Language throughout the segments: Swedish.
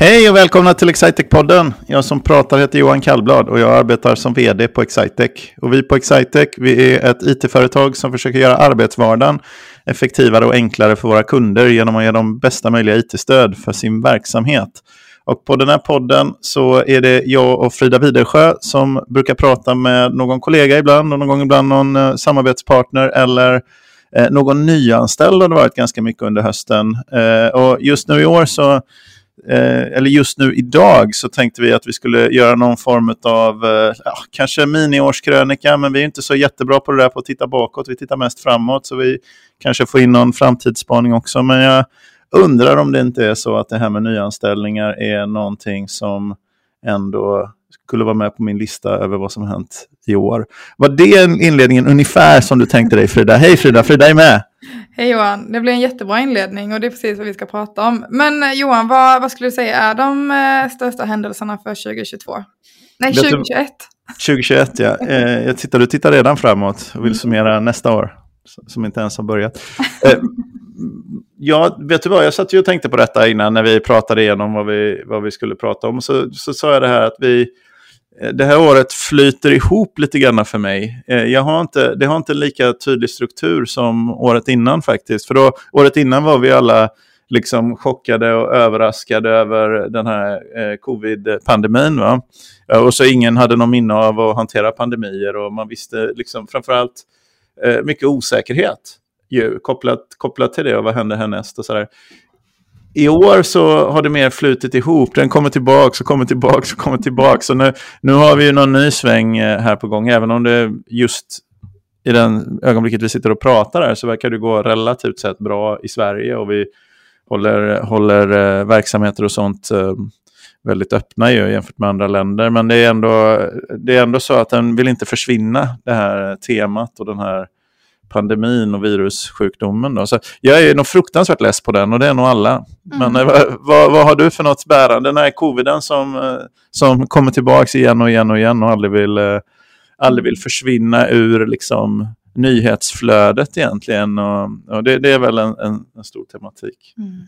Hej och välkomna till Excitec-podden. Jag som pratar heter Johan Kallblad och jag arbetar som vd på Excitec. Och vi på Excitec vi är ett it-företag som försöker göra arbetsvardagen effektivare och enklare för våra kunder genom att ge dem bästa möjliga it-stöd för sin verksamhet. Och på den här podden så är det jag och Frida Widersjö som brukar prata med någon kollega ibland och någon gång ibland någon eh, samarbetspartner eller eh, någon nyanställd har det varit ganska mycket under hösten. Eh, och just nu i år så Eh, eller just nu idag så tänkte vi att vi skulle göra någon form av, eh, ja, kanske miniårskrönika, men vi är inte så jättebra på det där på att titta bakåt, vi tittar mest framåt, så vi kanske får in någon framtidsspaning också. Men jag undrar om det inte är så att det här med nyanställningar är någonting som ändå skulle vara med på min lista över vad som hänt i år. Var det inledningen ungefär som du tänkte dig Frida? Hej Frida, Frida är med! Hej Johan, det blir en jättebra inledning och det är precis vad vi ska prata om. Men eh, Johan, vad, vad skulle du säga är de eh, största händelserna för 2022? Nej, 2021. 2021 ja. Eh, jag tittar, du tittar redan framåt och vill summera nästa år som inte ens har börjat. Eh, ja, vet du vad, jag satt ju och tänkte på detta innan när vi pratade igenom vad vi, vad vi skulle prata om. Så, så sa jag det här att vi, eh, det här året flyter ihop lite grann för mig. Eh, jag har inte, det har inte lika tydlig struktur som året innan faktiskt. För då, året innan var vi alla liksom chockade och överraskade över den här eh, covid-pandemin. Va? Eh, och så ingen hade någon minne av att hantera pandemier och man visste liksom framförallt eh, mycket osäkerhet ju, kopplat, kopplat till det och vad händer härnäst och sådär. I år så har det mer flutit ihop. Den kommer tillbaka och kommer tillbaka och kommer tillbaka. Så nu, nu har vi ju någon ny sväng eh, här på gång. Även om det just i den ögonblicket vi sitter och pratar här så verkar det gå relativt sett bra i Sverige. Och vi håller, håller eh, verksamheter och sånt eh, väldigt öppna ju, jämfört med andra länder. Men det är, ändå, det är ändå så att den vill inte försvinna, det här temat och den här pandemin och virussjukdomen. Då. Så jag är nog fruktansvärt less på den och det är nog alla. Mm. Men eh, vad, vad, har du för något bärande? Den här coviden som, eh, som kommer tillbaka igen och igen och igen och aldrig vill, eh, aldrig vill försvinna ur liksom, nyhetsflödet egentligen. Och, och det, det, är väl en, en, en stor tematik. Mm.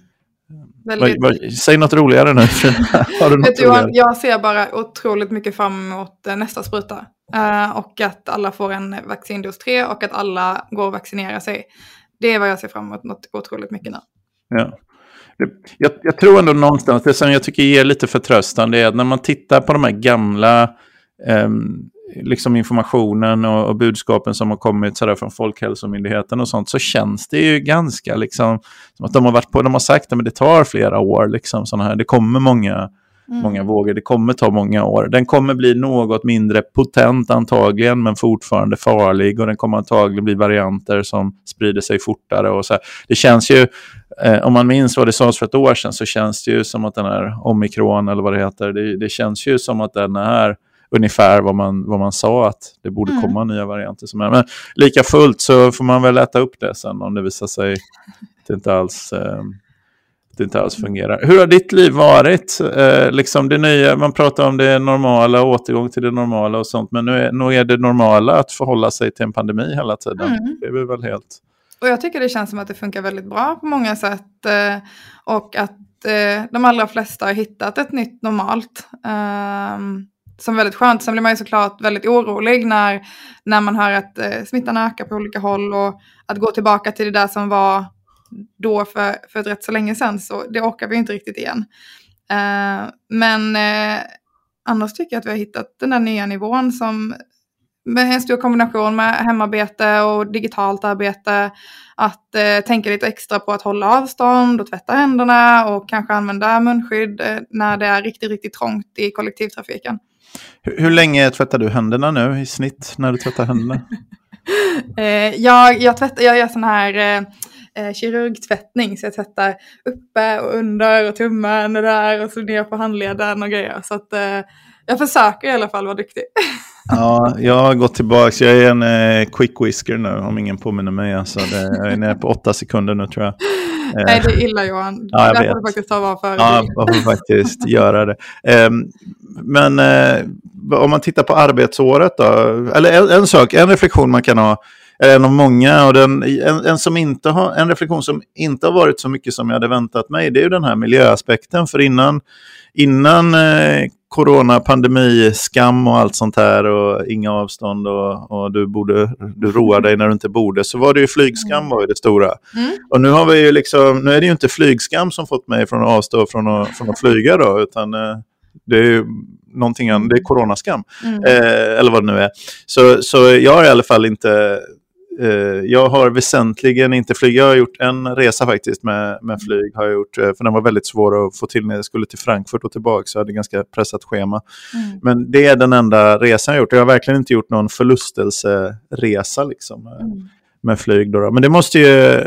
Väldigt... Säg något roligare nu. Har du något Vet Johan, jag ser bara otroligt mycket fram emot nästa spruta. Uh, och att alla får en vaccindos 3 och att alla går och vaccinerar sig. Det är vad jag ser fram emot något otroligt mycket nu. Ja. Jag, jag, tror ändå någonstans, det som jag tycker ger lite förtröstan, det är att när man tittar på de här gamla eh, liksom informationen och, och, budskapen som har kommit sådär från Folkhälsomyndigheten och sånt så känns det ju ganska liksom som att de har varit på, de har sagt att det tar flera år liksom sådana här, det kommer många Mm. många vågor. Det kommer ta många år. Den kommer bli något mindre potent antagligen, men fortfarande farlig. Och den kommer antagligen bli varianter som sprider sig fortare. Och så här. Det känns ju, eh, om man minns vad det sades för ett år sedan, så känns det ju som att den här omikron, eller vad det heter, det, det känns ju som att den är ungefär vad man, vad man sa att det borde mm. komma nya varianter. Som är. Men lika fullt så får man väl äta upp det sen om det visar sig att det inte alls eh, det inte alls fungerar. Hur har ditt liv varit? Eh, liksom det nya, man pratar om det normala, återgång till det normala och sånt. Men nu är, nu är det normala att förhålla sig till en pandemi hela tiden. Mm. Det är väl helt... Och jag tycker det känns som att det funkar väldigt bra på många sätt. Eh, och att eh, de allra flesta har hittat ett nytt normalt. Um, som väldigt skönt. Sen blir man ju såklart väldigt orolig när, när man hör att eh, smittan ökar på olika håll och att gå tillbaka till det där som var då för, för rätt så länge sedan, så det orkar vi inte riktigt igen. Uh, men uh, annars tycker jag att vi har hittat den där nya nivån som med en stor kombination med hemarbete och digitalt arbete. Att uh, tänka lite extra på att hålla avstånd och tvätta händerna och kanske använda munskydd när det är riktigt, riktigt trångt i kollektivtrafiken. Hur, hur länge tvättar du händerna nu i snitt när du tvättar händerna? jag, jag, tvättar, jag gör sån här eh, kirurgtvättning. Så jag tvättar uppe och under och tummen och där och så ner på handleden och grejer. Så att eh, jag försöker i alla fall vara duktig. Ja, jag har gått tillbaka. Jag är en eh, quick whisker nu om ingen påminner mig. Alltså, det, jag är nere på åtta sekunder nu tror jag. Nej, det är illa Johan. Ja, jag vet. får du faktiskt ta vara för. Ja, jag får faktiskt göra det. Um, men uh, om man tittar på arbetsåret då, eller en, en, sak, en reflektion man kan ha är en av många. Och den, en, en, som inte har, en reflektion som inte har varit så mycket som jag hade väntat mig, det är ju den här miljöaspekten. För innan, innan eh, corona, pandemi, skam och allt sånt här och inga avstånd och, och du, borde, du roar dig när du inte borde, så var det ju flygskam var ju det stora. Mm. Och nu har vi ju liksom, nu är det ju inte flygskam som fått mig från att avstå från att, från att flyga då, utan eh, det är ju någonting annat, det är coronaskam. Mm. Eh, eller vad det nu är. Så, så jag har i alla fall inte jag har väsentligen inte flugit. Jag har gjort en resa faktiskt med, med flyg. Har jag gjort, eh, för den var väldigt svår att få till när jag skulle till Frankfurt och tillbaka. Så jag hade ganska pressat schema. Mm. Men det är den enda resan jag gjort. Jag har verkligen inte gjort någon förlustelseresa. Liksom. Mm med flyg. Då, Men det måste ju,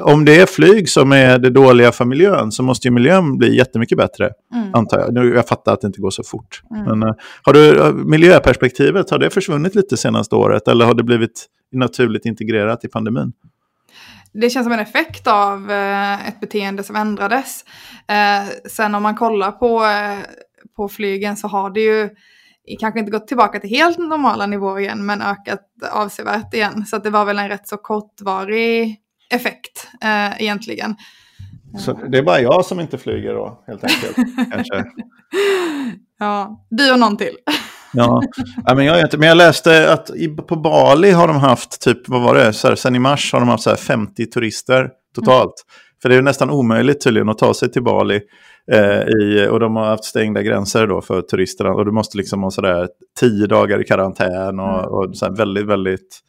om det är flyg som är det dåliga för miljön så måste ju miljön bli jättemycket bättre, mm. antar jag. Nu, jag fattar att det inte går så fort. Mm. Men uh, har du, miljöperspektivet, har det försvunnit lite senaste året eller har det blivit naturligt integrerat i pandemin? Det känns som en effekt av uh, ett beteende som ändrades. Sen om man kollar på, på flygen så har det ju kanske inte gått tillbaka till helt normala nivåer igen, men ökat avsevärt igen. Så det var väl en rätt så kortvarig effekt eh, egentligen. Så det är bara jag som inte flyger då, helt enkelt? kanske. Ja, du och någon till. ja, men jag, inte, men jag läste att på Bali har de haft, typ, vad var det, så här, sen i mars har de haft så 50 turister totalt. Mm. För det är nästan omöjligt tydligen att ta sig till Bali. Eh, i, och de har haft stängda gränser då för turisterna. Och du måste liksom ha sådär tio dagar i karantän och, mm. och så väldigt, väldigt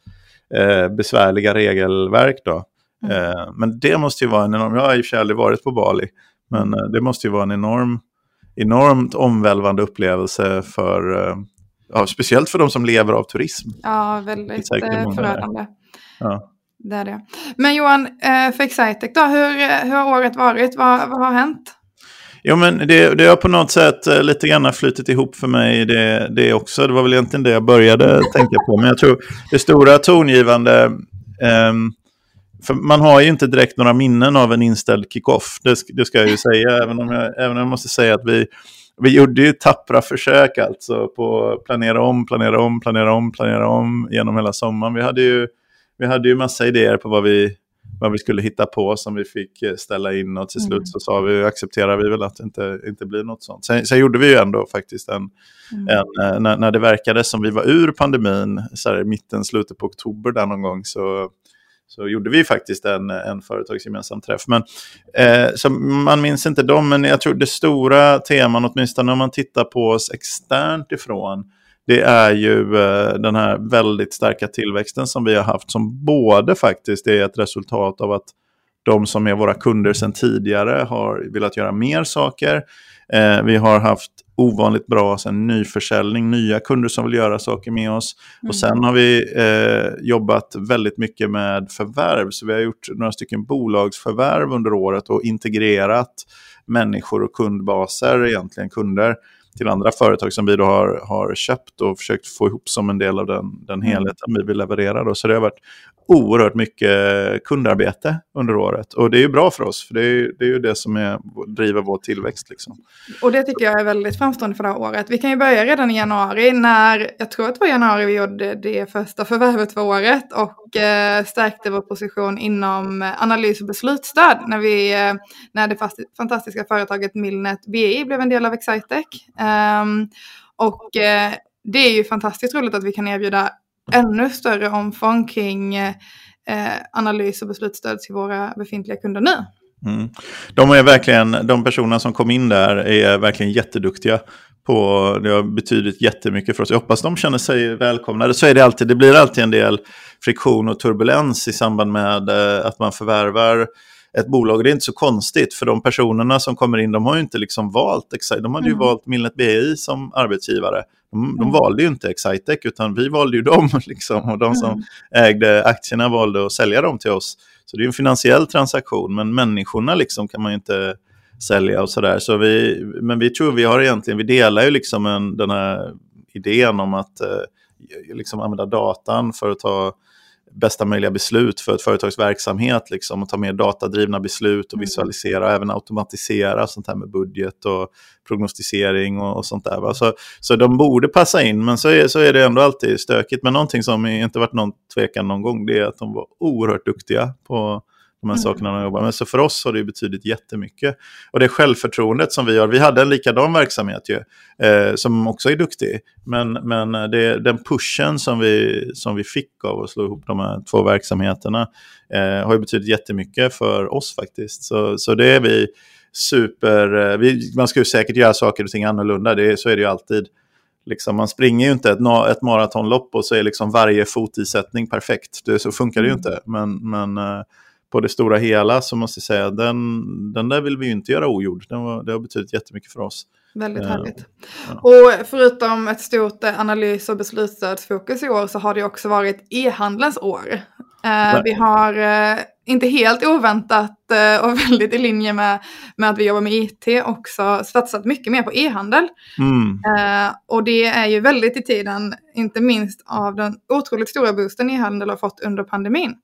eh, besvärliga regelverk då. Mm. Eh, men det måste ju vara en enorm, jag har i och för sig aldrig varit på Bali, men eh, det måste ju vara en enorm, enormt omvälvande upplevelse för, eh, ja, speciellt för de som lever av turism. Ja, väldigt eh, förödande. Ja. Det är det. Men Johan, för Excitec då, hur, hur har året varit? Vad, vad har hänt? Jo, men det, det har på något sätt eh, lite grann flutit ihop för mig det, det också. Det var väl egentligen det jag började tänka på. Men jag tror det stora tongivande, um, för man har ju inte direkt några minnen av en inställd kickoff, det, det ska jag ju säga, även om jag, även om jag måste säga att vi, vi gjorde ju tappra försök alltså på att planera om, planera om, planera om, planera om genom hela sommaren. Vi hade ju, vi hade ju massa idéer på vad vi vad vi skulle hitta på som vi fick eh, ställa in och till slut mm. så sa vi, accepterar vi väl att det inte, inte blir något sånt. Sen, sen gjorde vi ju ändå faktiskt en, mm. en eh, när, när det verkade som vi var ur pandemin, så här, mitten, slutet på oktober där någon gång, så, så gjorde vi faktiskt en, en företagsgemensam träff. Men, eh, så man minns inte dem, men jag tror det stora teman, åtminstone om man tittar på oss externt ifrån, det är ju eh, den här väldigt starka tillväxten som vi har haft som både faktiskt är ett resultat av att de som är våra kunder sedan tidigare har velat göra mer saker. Eh, vi har haft ovanligt bra sen nyförsäljning, nya kunder som vill göra saker med oss. Mm. Och sen har vi eh, jobbat väldigt mycket med förvärv, så vi har gjort några stycken bolagsförvärv under året och integrerat människor och kundbaser, egentligen kunder, till andra företag som vi då har, har köpt och försökt få ihop som en del av den, den mm. helheten vi vill leverera. Då. Så det har varit oerhört mycket kundarbete under året. Och det är ju bra för oss, för det är, det är ju det som är, driver vår tillväxt. Liksom. Och det tycker jag är väldigt framstående för det här året. Vi kan ju börja redan i januari när, jag tror att det var januari vi gjorde det första förvärvet för året och eh, stärkte vår position inom analys och beslutsstöd när, vi, eh, när det fantastiska företaget Milnet BI blev en del av Excitec. Um, och eh, det är ju fantastiskt roligt att vi kan erbjuda ännu större omfång kring eh, analys och beslutsstöd till våra befintliga kunder nu. Mm. De är verkligen, de personerna som kom in där är verkligen jätteduktiga. På, det har betydit jättemycket för oss. Jag hoppas de känner sig välkomnade. Så är det alltid. Det blir alltid en del friktion och turbulens i samband med eh, att man förvärvar ett bolag. Det är inte så konstigt, för de personerna som kommer in, de har ju inte liksom valt Excite. De hade ju mm. valt Milnet BI som arbetsgivare. De, de, mm. valde ju inte Excitec, utan vi valde ju dem. Liksom, och de som mm. ägde aktierna valde att sälja dem till oss. Så det är en finansiell transaktion, men människorna liksom kan man ju inte sälja och sådär. Så vi, men vi tror vi har egentligen, vi delar ju liksom en, den här idén om att eh, liksom använda datan för att ta bästa möjliga beslut för ett företags verksamhet. Liksom, och ta mer datadrivna beslut och mm. visualisera och även automatisera sånt här med budget och prognostisering och, och sånt där. Va? Så, så de borde passa in, men så är, så är det ändå alltid stökigt. Men någonting som inte varit någon tvekan någon gång, det är att de var oerhört duktiga på de här mm. sakerna de jobbar med. Så för oss har det betydit jättemycket. Och det självförtroendet som vi har, vi hade en likadan verksamhet ju, eh, som också är duktig. Men, men det, den pushen som vi, som vi fick av att slå ihop de här två verksamheterna eh, har ju betydit jättemycket för oss faktiskt. Så, så det är vi super, eh, vi, man ska ju säkert göra saker och ting annorlunda, det, så är det ju alltid. Liksom, man springer ju inte ett, ett maratonlopp och så är liksom varje fotisättning perfekt. Det, så funkar det ju mm. inte. Men, men eh, på det stora hela så måste jag säga den, den där vill vi ju inte göra ogjord. Den var, det har betydit jättemycket för oss. Väldigt härligt. Ja. Och förutom ett stort analys och beslutsstödsfokus i år så har det också varit e-handelns år. Eh, vi har eh, inte helt oväntat eh, och väldigt i linje med, med att vi jobbar med IT också satsat mycket mer på e-handel. Mm. Eh, och det är ju väldigt i tiden, inte minst av den otroligt stora boosten e-handel har fått under pandemin.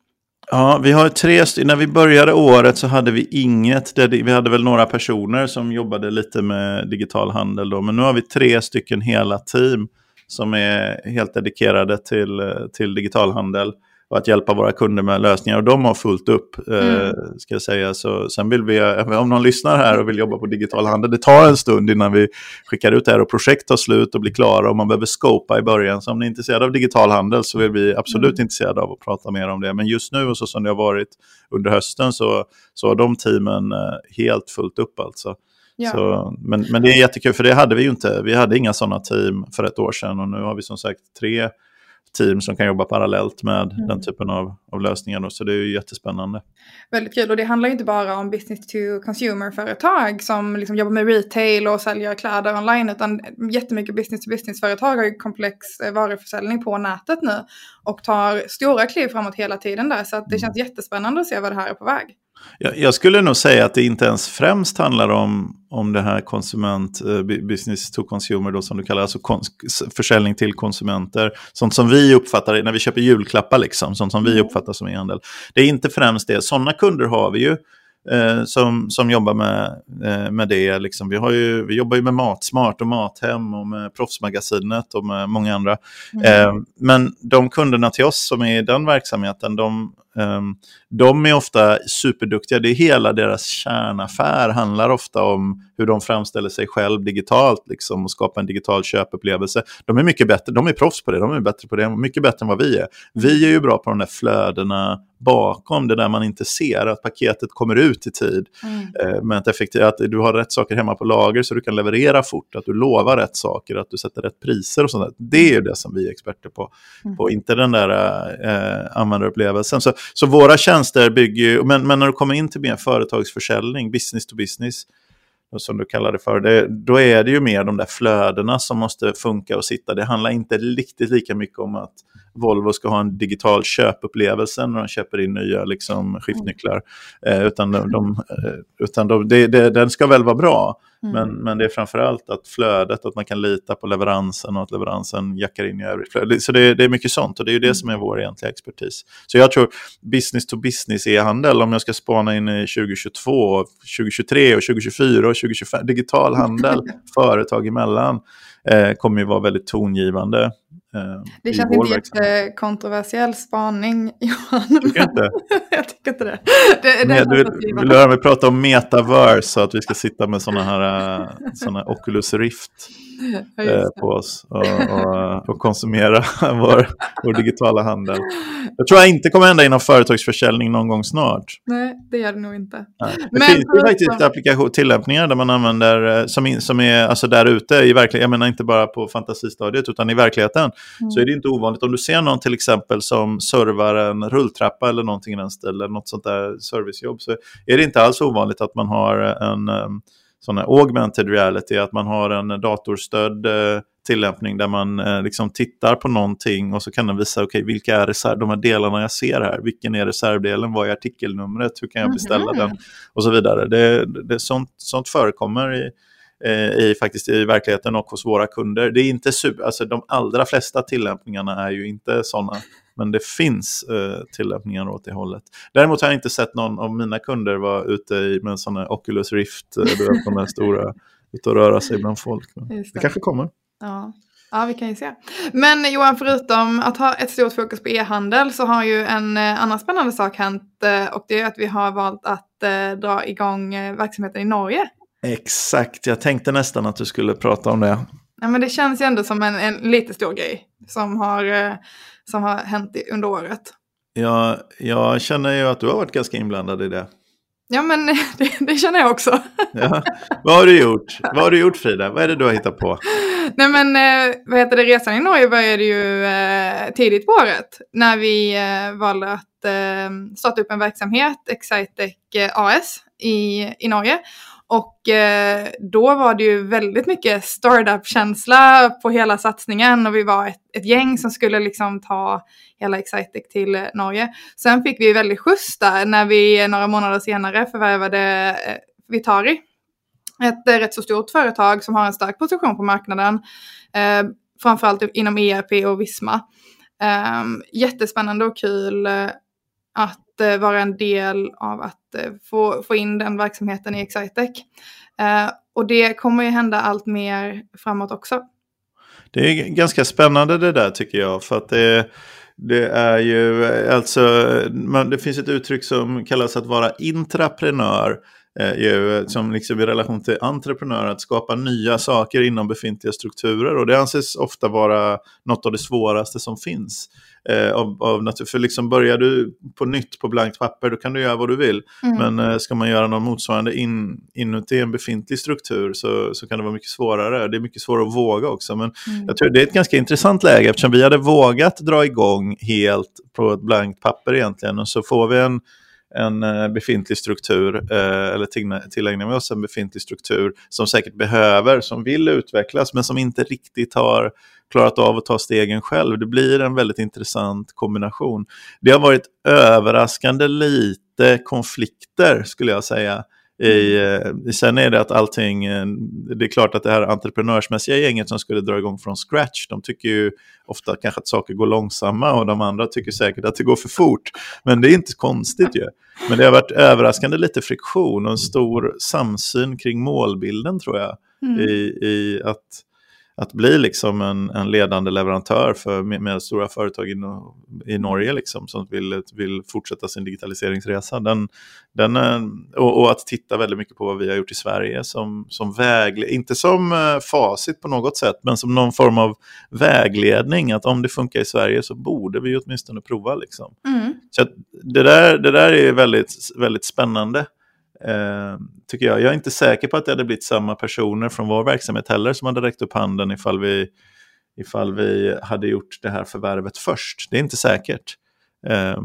Ja, vi har tre, när vi började året så hade vi inget, vi hade väl några personer som jobbade lite med digital handel då, men nu har vi tre stycken hela team som är helt dedikerade till, eh, till digital handel och att hjälpa våra kunder med lösningar. Och de har fullt upp, eh, mm. ska jag säga. Så, sen vill vi, om någon lyssnar här och vill jobba på digital handel, det tar en stund innan vi skickar ut det här och projekt tar slut och blir klara och man behöver scopa i början. Så om ni är intresserade av digital handel så är vi absolut mm. intresserade av att prata mer om det. Men just nu och så som det har varit under hösten så, så har de teamen eh, helt fullt upp alltså. Ja. Så, men, men det är jättekul, för det hade vi ju inte. Vi hade inga sådana team för ett år sedan och nu har vi som sagt tre team som kan jobba parallellt med mm. den typen av, av lösningar. Då, så det är ju jättespännande. Väldigt kul och det handlar ju inte bara om business to consumer-företag som liksom jobbar med retail och säljer kläder online utan jättemycket business to business-företag har ju komplex eh, varuförsäljning på nätet nu och tar stora kliv framåt hela tiden där så att det mm. känns jättespännande att se vad det här är på väg. Jag, jag, skulle nog säga att det inte ens främst handlar om, om det här konsument, uh, business to consumer då som du kallar alltså försäljning till konsumenter. Sånt som vi uppfattar när vi köper julklappar, liksom, sånt som vi mm. uppfattar som e-handel. Det är inte främst det, sådana kunder har vi ju. Eh, som, som jobbar med, eh, med det. Liksom. Vi, har ju, vi jobbar ju med Matsmart och Mathem och med Proffsmagasinet och med många andra. Mm. Eh, men de kunderna till oss som är i den verksamheten, de, de är ofta superduktiga. Det är hela deras kärnaffär handlar ofta om hur de framställer sig själv digitalt liksom, och skapar en digital köpupplevelse. De är mycket bättre, de är proffs på det, de är bättre på det, mycket bättre än vad vi är. Vi är ju bra på de där flödena bakom det där man inte ser, att paketet kommer ut i tid. Mm. Eh, med ett att du har rätt saker hemma på lager så du kan leverera fort, att du lovar rätt saker, att du sätter rätt priser och sånt. Det är det som vi är experter på, mm. på inte den där eh, användarupplevelsen. Så så våra tjänster bygger ju, men, men när du kommer in till mer företagsförsäljning, business to business, som du kallar det för, det, då är det ju mer de där flödena som måste funka och sitta. Det handlar inte riktigt lika mycket om att Volvo ska ha en digital köpupplevelse när de köper in nya liksom, skiftnycklar. Eh, utan de, de eh, utan de, det, det, den ska väl vara bra, mm. men, men det är framförallt att flödet, att man kan lita på leveransen och att leveransen jackar in i övrigt flöde. Så det, det är mycket sånt och det är det mm. som är vår egentliga expertis. Så jag tror business to business e-handel, om jag ska spana in i 2022, 2023 och 2024 och 2025, digital handel, företag emellan, eh, kommer ju vara väldigt tongivande. Eh, det känns inte jättekontroversiell spaning, Johan. Tycker inte? jag tycker inte det. det, det du vill, vill höra mig prata om metaverse, så att vi ska sitta med sådana här uh, såna Oculus Rift eh, på oss och, och, och konsumera vår, vår, digitala handel. Jag tror jag inte kommer hända inom företagsförsäljning någon gång snart. Nej, det gör det nog inte. Nej. Det Men finns ju faktiskt applikation, tillämpningar där man använder, eh, som, in, som är alltså där ute i verkligheten, jag menar inte bara på fantasistadiet utan i verkligheten, mm. så är det inte ovanligt om du ser någon till exempel som servar en rulltrappa eller någonting i den stilen, något sånt där servicejobb, så är det inte alls ovanligt att man har en sån här augmented reality, att man har en datorstödd eh, tillämpning där man eh, liksom tittar på någonting och så kan den visa okay, vilka är reserv, de här delarna jag ser här, vilken är reservdelen, vad är artikelnumret, hur kan jag beställa mm -hmm. den och så vidare. Det, det, sånt, sånt förekommer i, i, faktiskt i verkligheten och hos våra kunder. Det är inte super, alltså de allra flesta tillämpningarna är ju inte sådana men det finns eh, tillämpningar åt det hållet. Däremot har jag inte sett någon av mina kunder vara ute i, med en sån här Oculus Rift, eh, du vet, de här stora, ute och röra sig bland folk. Det. det kanske kommer. Ja. Ja, vi kan ju se. Men Johan, förutom att ha ett stort fokus på e-handel så har ju en eh, annan spännande sak hänt eh, och det är att vi har valt att eh, dra igång verksamheten i Norge. Exakt, jag tänkte nästan att du skulle prata om det. Ja, men det känns ju ändå som en, en lite stor grej som har, som har hänt under året. Ja, jag känner ju att du har varit ganska inblandad i det. Ja, men det, det, känner jag också. Ja. Vad har du gjort? Vad har du gjort Frida? Vad är det du har hittat på? Nej, men eh, vad heter det? Resan i Norge började ju eh, tidigt på året när vi eh, valde att eh, starta upp en verksamhet, Excitec eh, AS, i, i Norge. Och eh, då var det ju väldigt mycket startup-känsla på hela satsningen och vi var ett, ett gäng som skulle liksom ta hela Excitec till eh, Norge. Sen fick vi väldigt skjuts där när vi eh, några månader senare förvärvade eh, Vitari. Ett eh, rätt så stort företag som har en stark position på marknaden. Eh, framförallt inom ERP och Visma. Ehm, jättespännande och kul eh, att fått eh, vara en del av att eh, få, få in den verksamheten i Excitec. Eh, och det kommer ju hända allt mer framåt också. Det är ganska spännande det där tycker jag. För att det, det är ju alltså, man, det finns ett uttryck som kallas att vara intraprenör. Eh, ju, som liksom i relation till entreprenör, att skapa nya saker inom befintliga strukturer. Och det anses ofta vara något av det svåraste som finns. Eh, av, av natur. För liksom börjar du på nytt på blankt papper, då kan du göra vad du vill. Mm. Men eh, ska man göra något motsvarande in, inuti en befintlig struktur så, så kan det vara mycket svårare. Det är mycket svårare att våga också. Men mm. jag tror det är ett ganska intressant läge eftersom vi hade vågat dra igång helt på ett blankt papper egentligen. Och så får vi en en eh, befintlig struktur, eh, eller tillägnar vi oss en befintlig struktur som säkert behöver, som vill utvecklas, men som inte riktigt har klarat av att ta stegen själv. Det blir en väldigt intressant kombination. Det har varit överraskande lite konflikter, skulle jag säga, i, mm. eh, sen är det att allting, eh, det är klart att det här entreprenörsmässiga gänget som skulle dra igång från scratch, de tycker ju ofta kanske att saker går långsamma och de andra tycker säkert att det går för fort. Men det är inte konstigt ju. Men det har varit överraskande lite friktion och en stor samsyn kring målbilden tror jag. Mm. I, I att att bli liksom en, en ledande leverantör för med, med stora företag i, i Norge liksom, som vill, vill fortsätta sin digitaliseringsresa. Den, den, och, och, att titta väldigt mycket på vad vi har gjort i Sverige som, som vägledning, inte som eh, facit på något sätt, men som någon form av vägledning. Att om det funkar i Sverige så borde vi åtminstone prova. Liksom. Mm. Så det, där, det där är väldigt, väldigt spännande. Eh, tycker jag. Jag är inte säker på att det hade blivit samma personer från vår verksamhet heller som hade räckt upp handen ifall vi, ifall vi hade gjort det här förvärvet först. Det är inte säkert. Eh,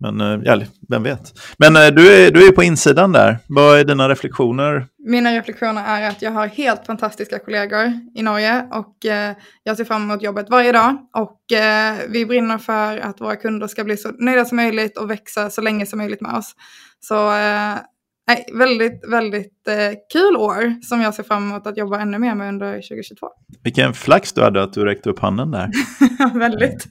men eh, ja, vem vet. Men eh, du, är, du är på insidan där. Vad är dina reflektioner? Mina reflektioner är att jag har helt fantastiska kollegor i Norge och eh, jag ser fram emot jobbet varje dag. Och eh, vi brinner för att våra kunder ska bli så nöjda som möjligt och växa så länge som möjligt med oss. Så eh, Nej, väldigt, väldigt eh, kul år som jag ser fram emot att jobba ännu mer med under 2022. Vilken flax du hade att du räckte upp handen där. väldigt.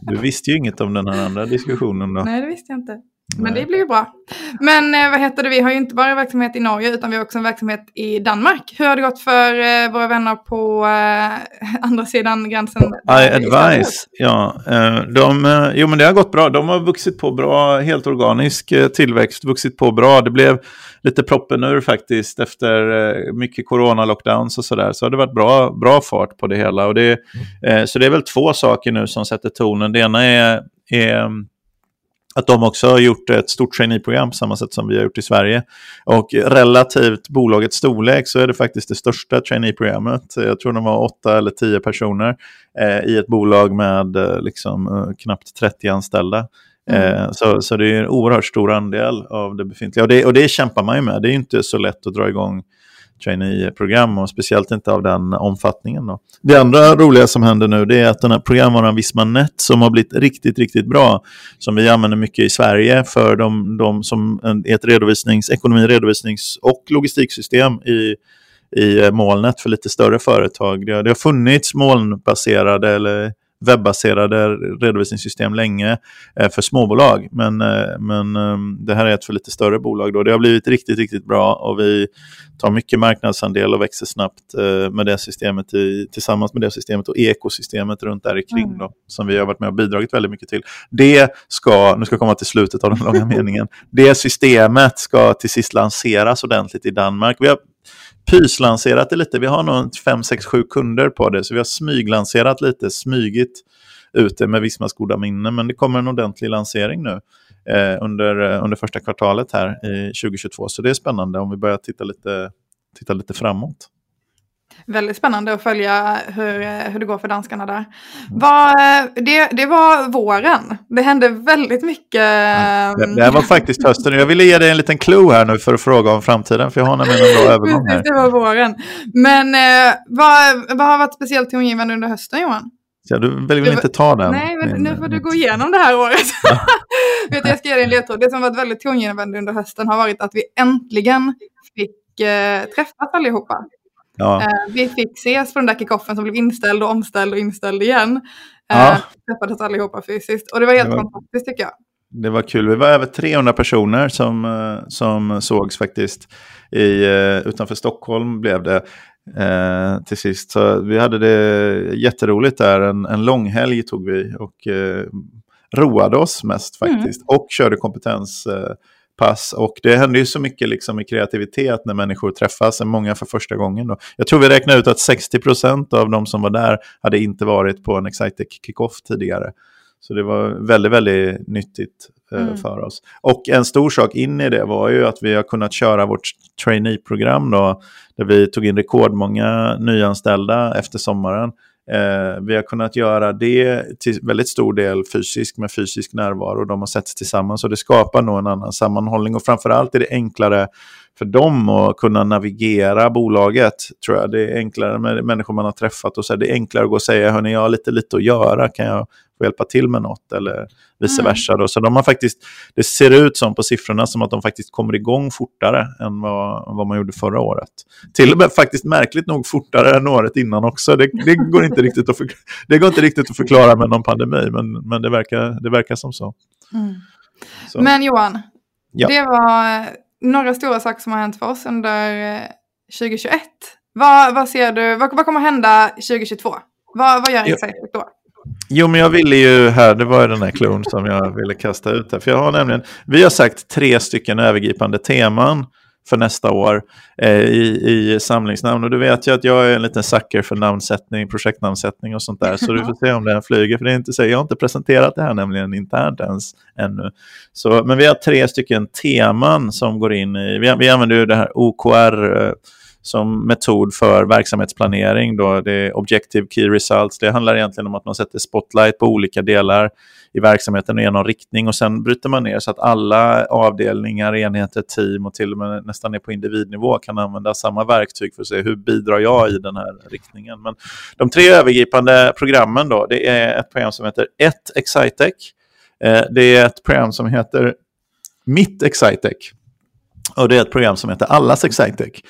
du visste ju inget om den här andra diskussionen då. Nej, det visste jag inte. Men det blir ju bra. Men eh, vad heter det, vi har ju inte bara verksamhet i Norge utan vi har också en verksamhet i Danmark. Hur har det gått för eh, våra vänner på eh, andra sidan gränsen? iAdvice, ja. Eh, de, jo men det har gått bra. De har vuxit på bra, helt organisk tillväxt, vuxit på bra. Det blev lite proppen ur faktiskt efter mycket corona-lockdowns och sådär. Så har det varit bra, bra fart på det hela. Och det, så det är väl två saker nu som sätter tonen. Det ena är, är att de också har gjort ett stort traineeprogram på samma sätt som vi har gjort i Sverige. Och relativt bolagets storlek så är det faktiskt det största traineeprogrammet. Jag tror de var åtta eller tio personer eh, i ett bolag med eh, liksom, eh, knappt 30 anställda. Mm. Eh, så, så det är en oerhört stor andel av det befintliga. Och det, och det kämpar man ju med. Det är inte så lätt att dra igång trainee-program och speciellt inte av den omfattningen. Då. Det andra roliga som händer nu det är att den här programvaran Vismanet som har blivit riktigt, riktigt bra, som vi använder mycket i Sverige för de, de som ett redovisnings, ekonomi, redovisnings och logistiksystem i i eh, molnet för lite större företag. Det har, det har funnits molnbaserade eller webbaserade redovisningssystem länge eh, för småbolag. Men, eh, men eh, det här är ett för lite större bolag. Då. Det har blivit riktigt, riktigt bra och vi tar mycket marknadsandel och växer snabbt eh, med det systemet i, tillsammans med det systemet och ekosystemet runt där kring mm. då, som vi har varit med och bidragit väldigt mycket till. Det ska, nu ska jag komma till slutet av den långa meningen, det systemet ska till sist lanseras ordentligt i Danmark. Vi har pyslanserat det lite. Vi har nog 5, 6, 7 kunder på det, så vi har smyglanserat lite, smygit ut det med Vismas goda minne. Men det kommer en ordentlig lansering nu eh, under, eh, under första kvartalet här i 2022. Så det är spännande om vi börjar titta lite, titta lite framåt väldigt spännande att följa hur, hur det går för danskarna där. Var, det, det var våren. Det hände väldigt mycket. Ja, det, det här var faktiskt hösten. Jag ville ge dig en liten clue här nu för att fråga om framtiden, för jag har nämligen en bra övergång här. Det var våren. Men eh, vad, vad har varit speciellt tongivande under hösten, Johan? Ja, du vill väl inte ta den? Nej, men nu får du gå igenom det här året. Ja. Vet, jag ska ge dig en ledtråd. Det som varit väldigt tongivande under hösten har varit att vi äntligen fick eh, träffas allihopa. Ja. Eh, vi fick ses på den där kickoffen som blev inställd och omställd och inställd igen. Eh, ja. Träffades allihopa fysiskt och det var helt det var, fantastiskt tycker jag. Det var kul. Vi var över 300 personer som, eh, som sågs faktiskt i, utanför Stockholm blev det. Eh, till sist. Så vi hade det jätteroligt där. En, en lång helg tog vi och eh, roade oss mest mm. faktiskt. Mm. Och körde kompetens eh, pass. Och det händer ju så mycket liksom i kreativitet när människor träffas, många för första gången. Då. Jag tror vi räknade ut att 60% av de som var där hade inte varit på en Excitec kickoff tidigare. Så det var väldigt, väldigt nyttigt eh, mm. för oss. Och en stor sak in i det var ju att vi har kunnat köra vårt trainee-program då, där vi tog in rekordmånga nyanställda efter sommaren. Eh, vi har kunnat göra det till väldigt stor del fysiskt med fysisk närvaro. De har setts tillsammans och det skapar nog en annan sammanhållning. Och framförallt är det enklare för dem att kunna navigera bolaget. tror jag. Det är enklare med människor man har träffat. och så Det är enklare att gå och säga, hörni, jag har lite, lite att göra. Kan jag få hjälpa till med något? Eller vice mm. versa. Då. Så de har faktiskt, det ser ut som på siffrorna som att de faktiskt kommer igång fortare än vad, vad man gjorde förra året. Till och med faktiskt märkligt nog fortare än året innan också. Det, det går, inte riktigt att förklara, det går inte riktigt att förklara med någon pandemi, men, men det, verkar, det verkar som så. Mm. så. Men Johan, ja. det var några stora saker som har hänt för oss under 2021. Vad, vad ser du, vad, vad kommer hända 2022? Vad, vad gör Insight då? Jo, men jag ville ju här, det var ju den här klon som jag ville kasta ut här. För jag har nämligen, vi har sagt tre stycken övergripande teman för nästa år eh, i, i samlingsnamn. Och du vet ju att jag är en liten sucker för namnsättning, projektnamnsättning och sånt där. Så du får se om den flyger. För det är inte så, jag har inte presenterat det här nämligen internt ens ännu. Så, men vi har tre stycken teman som går in i, vi, vi använder ju det här OKR eh, som metod för verksamhetsplanering. Då. Det är Objective Key Results. Det handlar egentligen om att man sätter spotlight på olika delar i verksamheten och ger någon riktning och sen bryter man ner så att alla avdelningar, enheter, team och till och med nästan ner på individnivå kan använda samma verktyg för att se hur bidrar jag i den här riktningen. Men de tre övergripande programmen då, det är ett program som heter 1 Excitec. Eh, det är ett program som heter Mitt Excitec. Och det är ett program som heter Allas Excitec.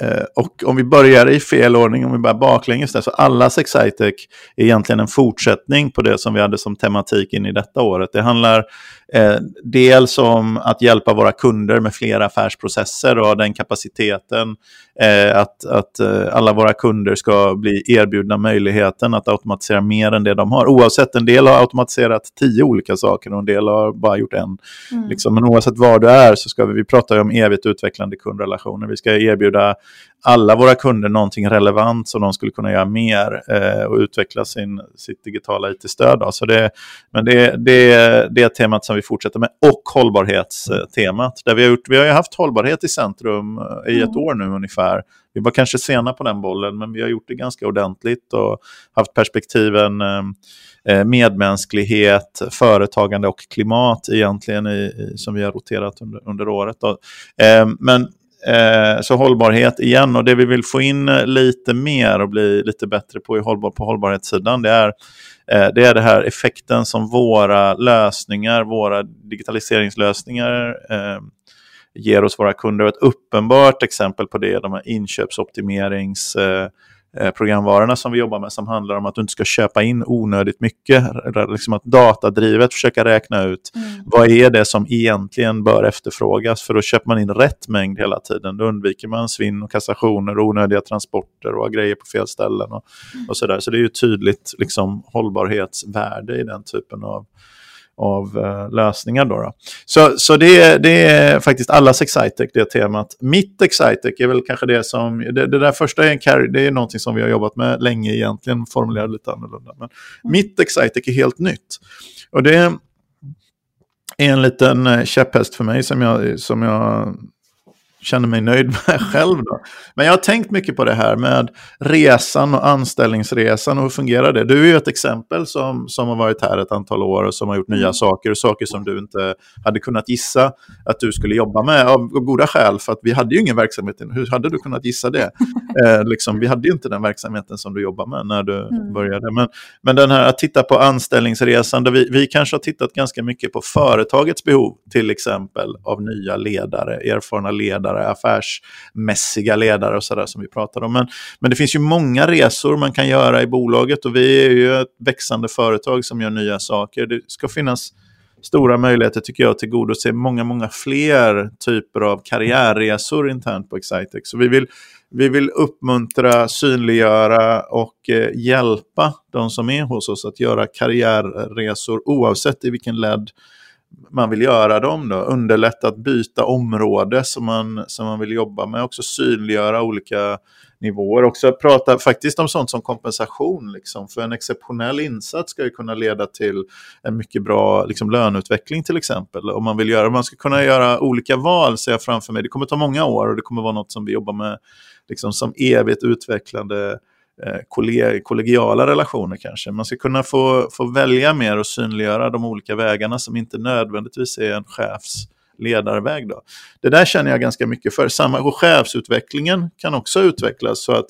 Eh, och om vi börjar i fel ordning, om vi börjar baklänges där, så Allas Excitec är egentligen en fortsättning på det som vi hade som tematik in i detta året. Det handlar eh, dels om att hjälpa våra kunder med fler affärsprocesser och den kapaciteten. Eh, att att eh, alla våra kunder ska bli erbjudna möjligheten att automatisera mer än det de har. Oavsett, en del har automatiserat tio olika saker och en del har bara gjort en. Mm. Liksom. Men oavsett var du är så ska vi, vi prata om evigt utvecklande kundrelationer. Vi ska erbjuda alla våra kunder någonting relevant så de skulle kunna göra mer eh, och utveckla sin, sitt digitala it-stöd. Så det, men det, det, det är temat som vi fortsätter med och hållbarhetstemat. Där vi, har gjort, vi har haft hållbarhet i centrum eh, i ett mm. år nu ungefär. Vi var kanske sena på den bollen men vi har gjort det ganska ordentligt och haft perspektiven eh, eh medmänsklighet, företagande och klimat egentligen i, i, som vi har roterat under, under året. Eh, men Eh, så hållbarhet igen och det vi vill få in eh, lite mer och bli lite bättre på i hållbar, på hållbarhetssidan det är, eh, det är det här effekten som våra lösningar, våra digitaliseringslösningar eh, ger oss våra kunder. Ett uppenbart exempel på det är de här inköpsoptimerings eh, programvarorna som vi jobbar med som handlar om att du inte ska köpa in onödigt mycket. Liksom att datadrivet försöka räkna ut mm. vad är det som egentligen bör efterfrågas för då köper man in rätt mängd hela tiden. Då undviker man svinn och kassationer och onödiga transporter och grejer på fel ställen och, mm. och sådär. Så det är ju tydligt liksom, hållbarhetsvärde i den typen av av uh, lösningar. Då, då, Så, så det, det är faktiskt allas Excitec, det temat. Mitt Excitec är väl kanske det som, det, det där första är en carry, det är någonting som vi har jobbat med länge egentligen, formulerat lite annorlunda. Men mm. mitt Excitec är helt nytt. Och det är en liten eh, käpphäst för mig som jag, som jag känner mig nöjd med själv. Då. Men jag har tänkt mycket på det här med resan och anställningsresan och hur fungerar det? Du är ju ett exempel som, som har varit här ett antal år och som har gjort nya mm. saker, saker som du inte hade kunnat gissa att du skulle jobba med av goda skäl, för att vi hade ju ingen verksamhet. Hur hade du kunnat gissa det? eh, liksom, vi hade ju inte den verksamheten som du jobbar med när du mm. började. Men, men den här att titta på anställningsresan, där vi, vi kanske har tittat ganska mycket på företagets behov, till exempel av nya ledare, erfarna ledare ledare, affärsmässiga ledare och sådär som vi pratade om. Men, men det finns ju många resor man kan göra i bolaget och vi är ju ett växande företag som gör nya saker. Det ska finnas stora möjligheter tycker jag att tillgodose många, många fler typer av karriärresor internt på Excitex. Så vi vill, vi vill uppmuntra, synliggöra och eh, hjälpa de som är hos oss att göra karriärresor oavsett i vilken led man vill göra dem. Då. Underlätta att byta område som man, som man vill jobba med. Också synliggöra olika nivåer. Också prata faktiskt om sånt som kompensation. Liksom. För en exceptionell insats ska ju kunna leda till en mycket bra liksom, löneutveckling till exempel. Om man vill göra, man ska kunna göra olika val ser jag framför mig. Det kommer ta många år och det kommer vara något som vi jobbar med liksom, som evigt utvecklande Eh, kollegiala relationer kanske. Man ska kunna få, få välja mer och synliggöra de olika vägarna som inte nödvändigtvis är en chefs ledarväg. Då. Det där känner jag ganska mycket för. Samma, och chefsutvecklingen kan också utvecklas så att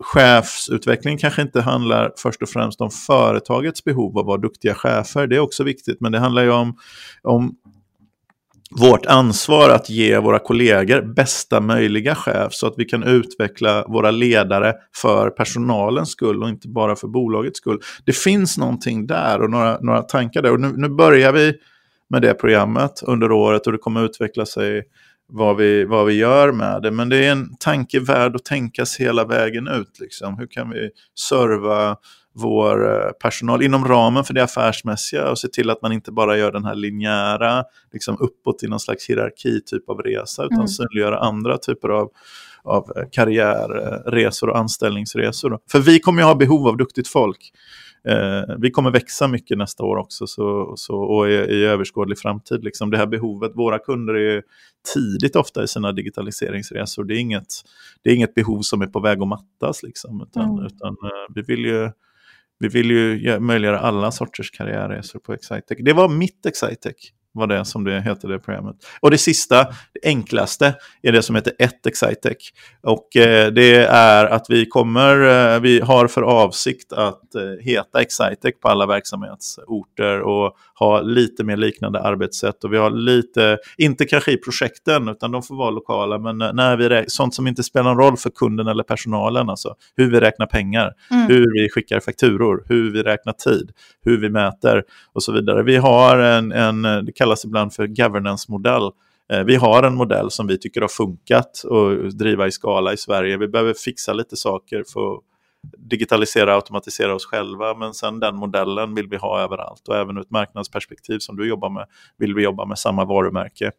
chefsutveckling kanske inte handlar först och främst om företagets behov av att vara duktiga chefer. Det är också viktigt, men det handlar ju om, om vårt ansvar att ge våra kollegor bästa möjliga chef så att vi kan utveckla våra ledare för personalens skull och inte bara för bolagets skull. Det finns någonting där och några, några tankar där. Och nu, nu börjar vi med det programmet under året och det kommer utveckla sig vad vi, vad vi gör med det. Men det är en tanke värd att tänkas hela vägen ut. Liksom. Hur kan vi serva vår eh, personal inom ramen för det affärsmässiga och se till att man inte bara gör den här linjära, liksom uppåt i någon slags hierarki typ av resa, utan mm. synliggöra andra typer av, av eh, karriärresor och anställningsresor. För vi kommer ju ha behov av duktigt folk. Eh, vi kommer växa mycket nästa år också så, så, och i, i överskådlig framtid. Liksom det här behovet, våra kunder är tidigt ofta i sina digitaliseringsresor. Det är inget, det är inget behov som är på väg att mattas. Liksom, utan, mm. utan eh, vi vill ju vi vill ju möjliggöra alla sorters karriärresor på Excitec. Det var mitt Excitec var det som det heter det programmet. Och det sista, det enklaste, är det som heter ett Excitec. Och eh, det är att vi kommer, eh, vi har för avsikt att eh, heta Excitec på alla verksamhetsorter och ha lite mer liknande arbetssätt. Och vi har lite, inte kanske i projekten, utan de får vara lokala, men när vi sånt som inte spelar någon roll för kunden eller personalen, alltså hur vi räknar pengar, mm. hur vi skickar fakturor, hur vi räknar tid, hur vi mäter och så vidare. Vi har en, en det kallas ibland för governance-modell. Eh, vi har en modell som vi tycker har funkat att driva i skala i Sverige. Vi behöver fixa lite saker för att digitalisera och automatisera oss själva, men sen den modellen vill vi ha överallt och även ur ett marknadsperspektiv som du jobbar med vill vi jobba med samma varumärke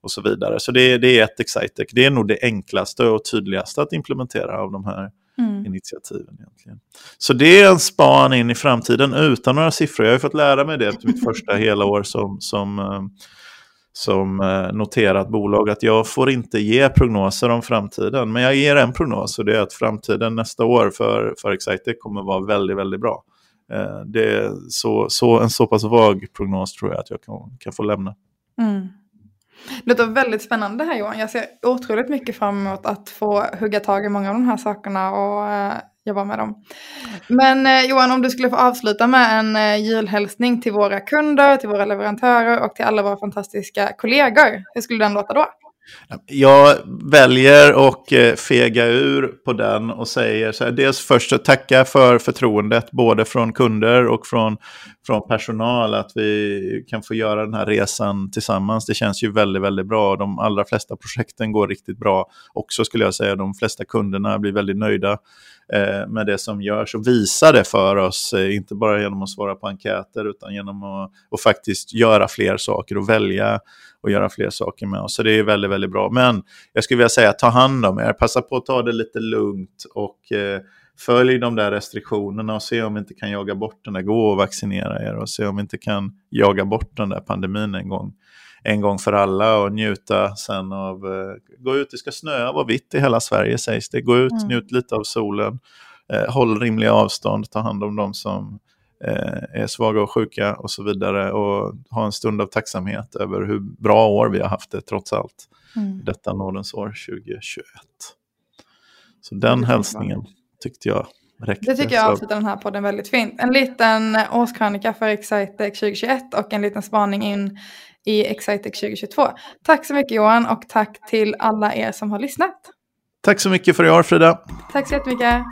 och så vidare. Så det, det är ett Excitec. Det är nog det enklaste och tydligaste att implementera av de här mm. initiativen. egentligen. Så det är en span in i framtiden utan några siffror. Jag har fått lära mig det mitt första hela år som, som, eh, som eh, noterat bolag att jag får inte ge prognoser om framtiden. Men jag ger en prognos och det är att framtiden nästa år för, för Excitec kommer vara väldigt, väldigt bra. Eh, det är så, så, en så pass vag prognos tror jag att jag kan, kan få lämna. Mm. Det låter väldigt spännande här Johan. Jag ser otroligt mycket fram emot att få hugga tag i många av de här sakerna och eh, jobba med dem. Men eh, Johan, om du skulle få avsluta med en eh, julhälsning till våra kunder, till våra leverantörer och till alla våra fantastiska kollegor. Hur skulle den låta då? Jag väljer att eh, fega ur på den och säger så här, dels först att tacka för förtroendet både från kunder och från, från personal att vi kan få göra den här resan tillsammans. Det känns ju väldigt, väldigt bra. De allra flesta projekten går riktigt bra också skulle jag säga. De flesta kunderna blir väldigt nöjda eh, med det som görs och visar det för oss, eh, inte bara genom att svara på enkäter utan genom att och faktiskt göra fler saker och välja och göra fler saker med oss. Så det är väldigt, väldigt bra. Men jag skulle vilja säga, ta hand om er, passa på att ta det lite lugnt och eh, följ de där restriktionerna och se om vi inte kan jaga bort den där, gå och vaccinera er och se om vi inte kan jaga bort den där pandemin en gång en gång för alla och njuta sen av, eh, gå ut, det ska snöa, vara vitt i hela Sverige sägs det, gå ut, mm. njut lite av solen, eh, håll rimliga avstånd, ta hand om de som är svaga och sjuka och så vidare och ha en stund av tacksamhet över hur bra år vi har haft det trots allt. Mm. Detta nådens år 2021. Så den hälsningen tyckte jag räckte. Det tycker jag avslutar den här podden väldigt fint. En liten årskrönika för Excitec 2021 och en liten spaning in i Excitec 2022. Tack så mycket Johan och tack till alla er som har lyssnat. Tack så mycket för i år Frida. Tack så jättemycket.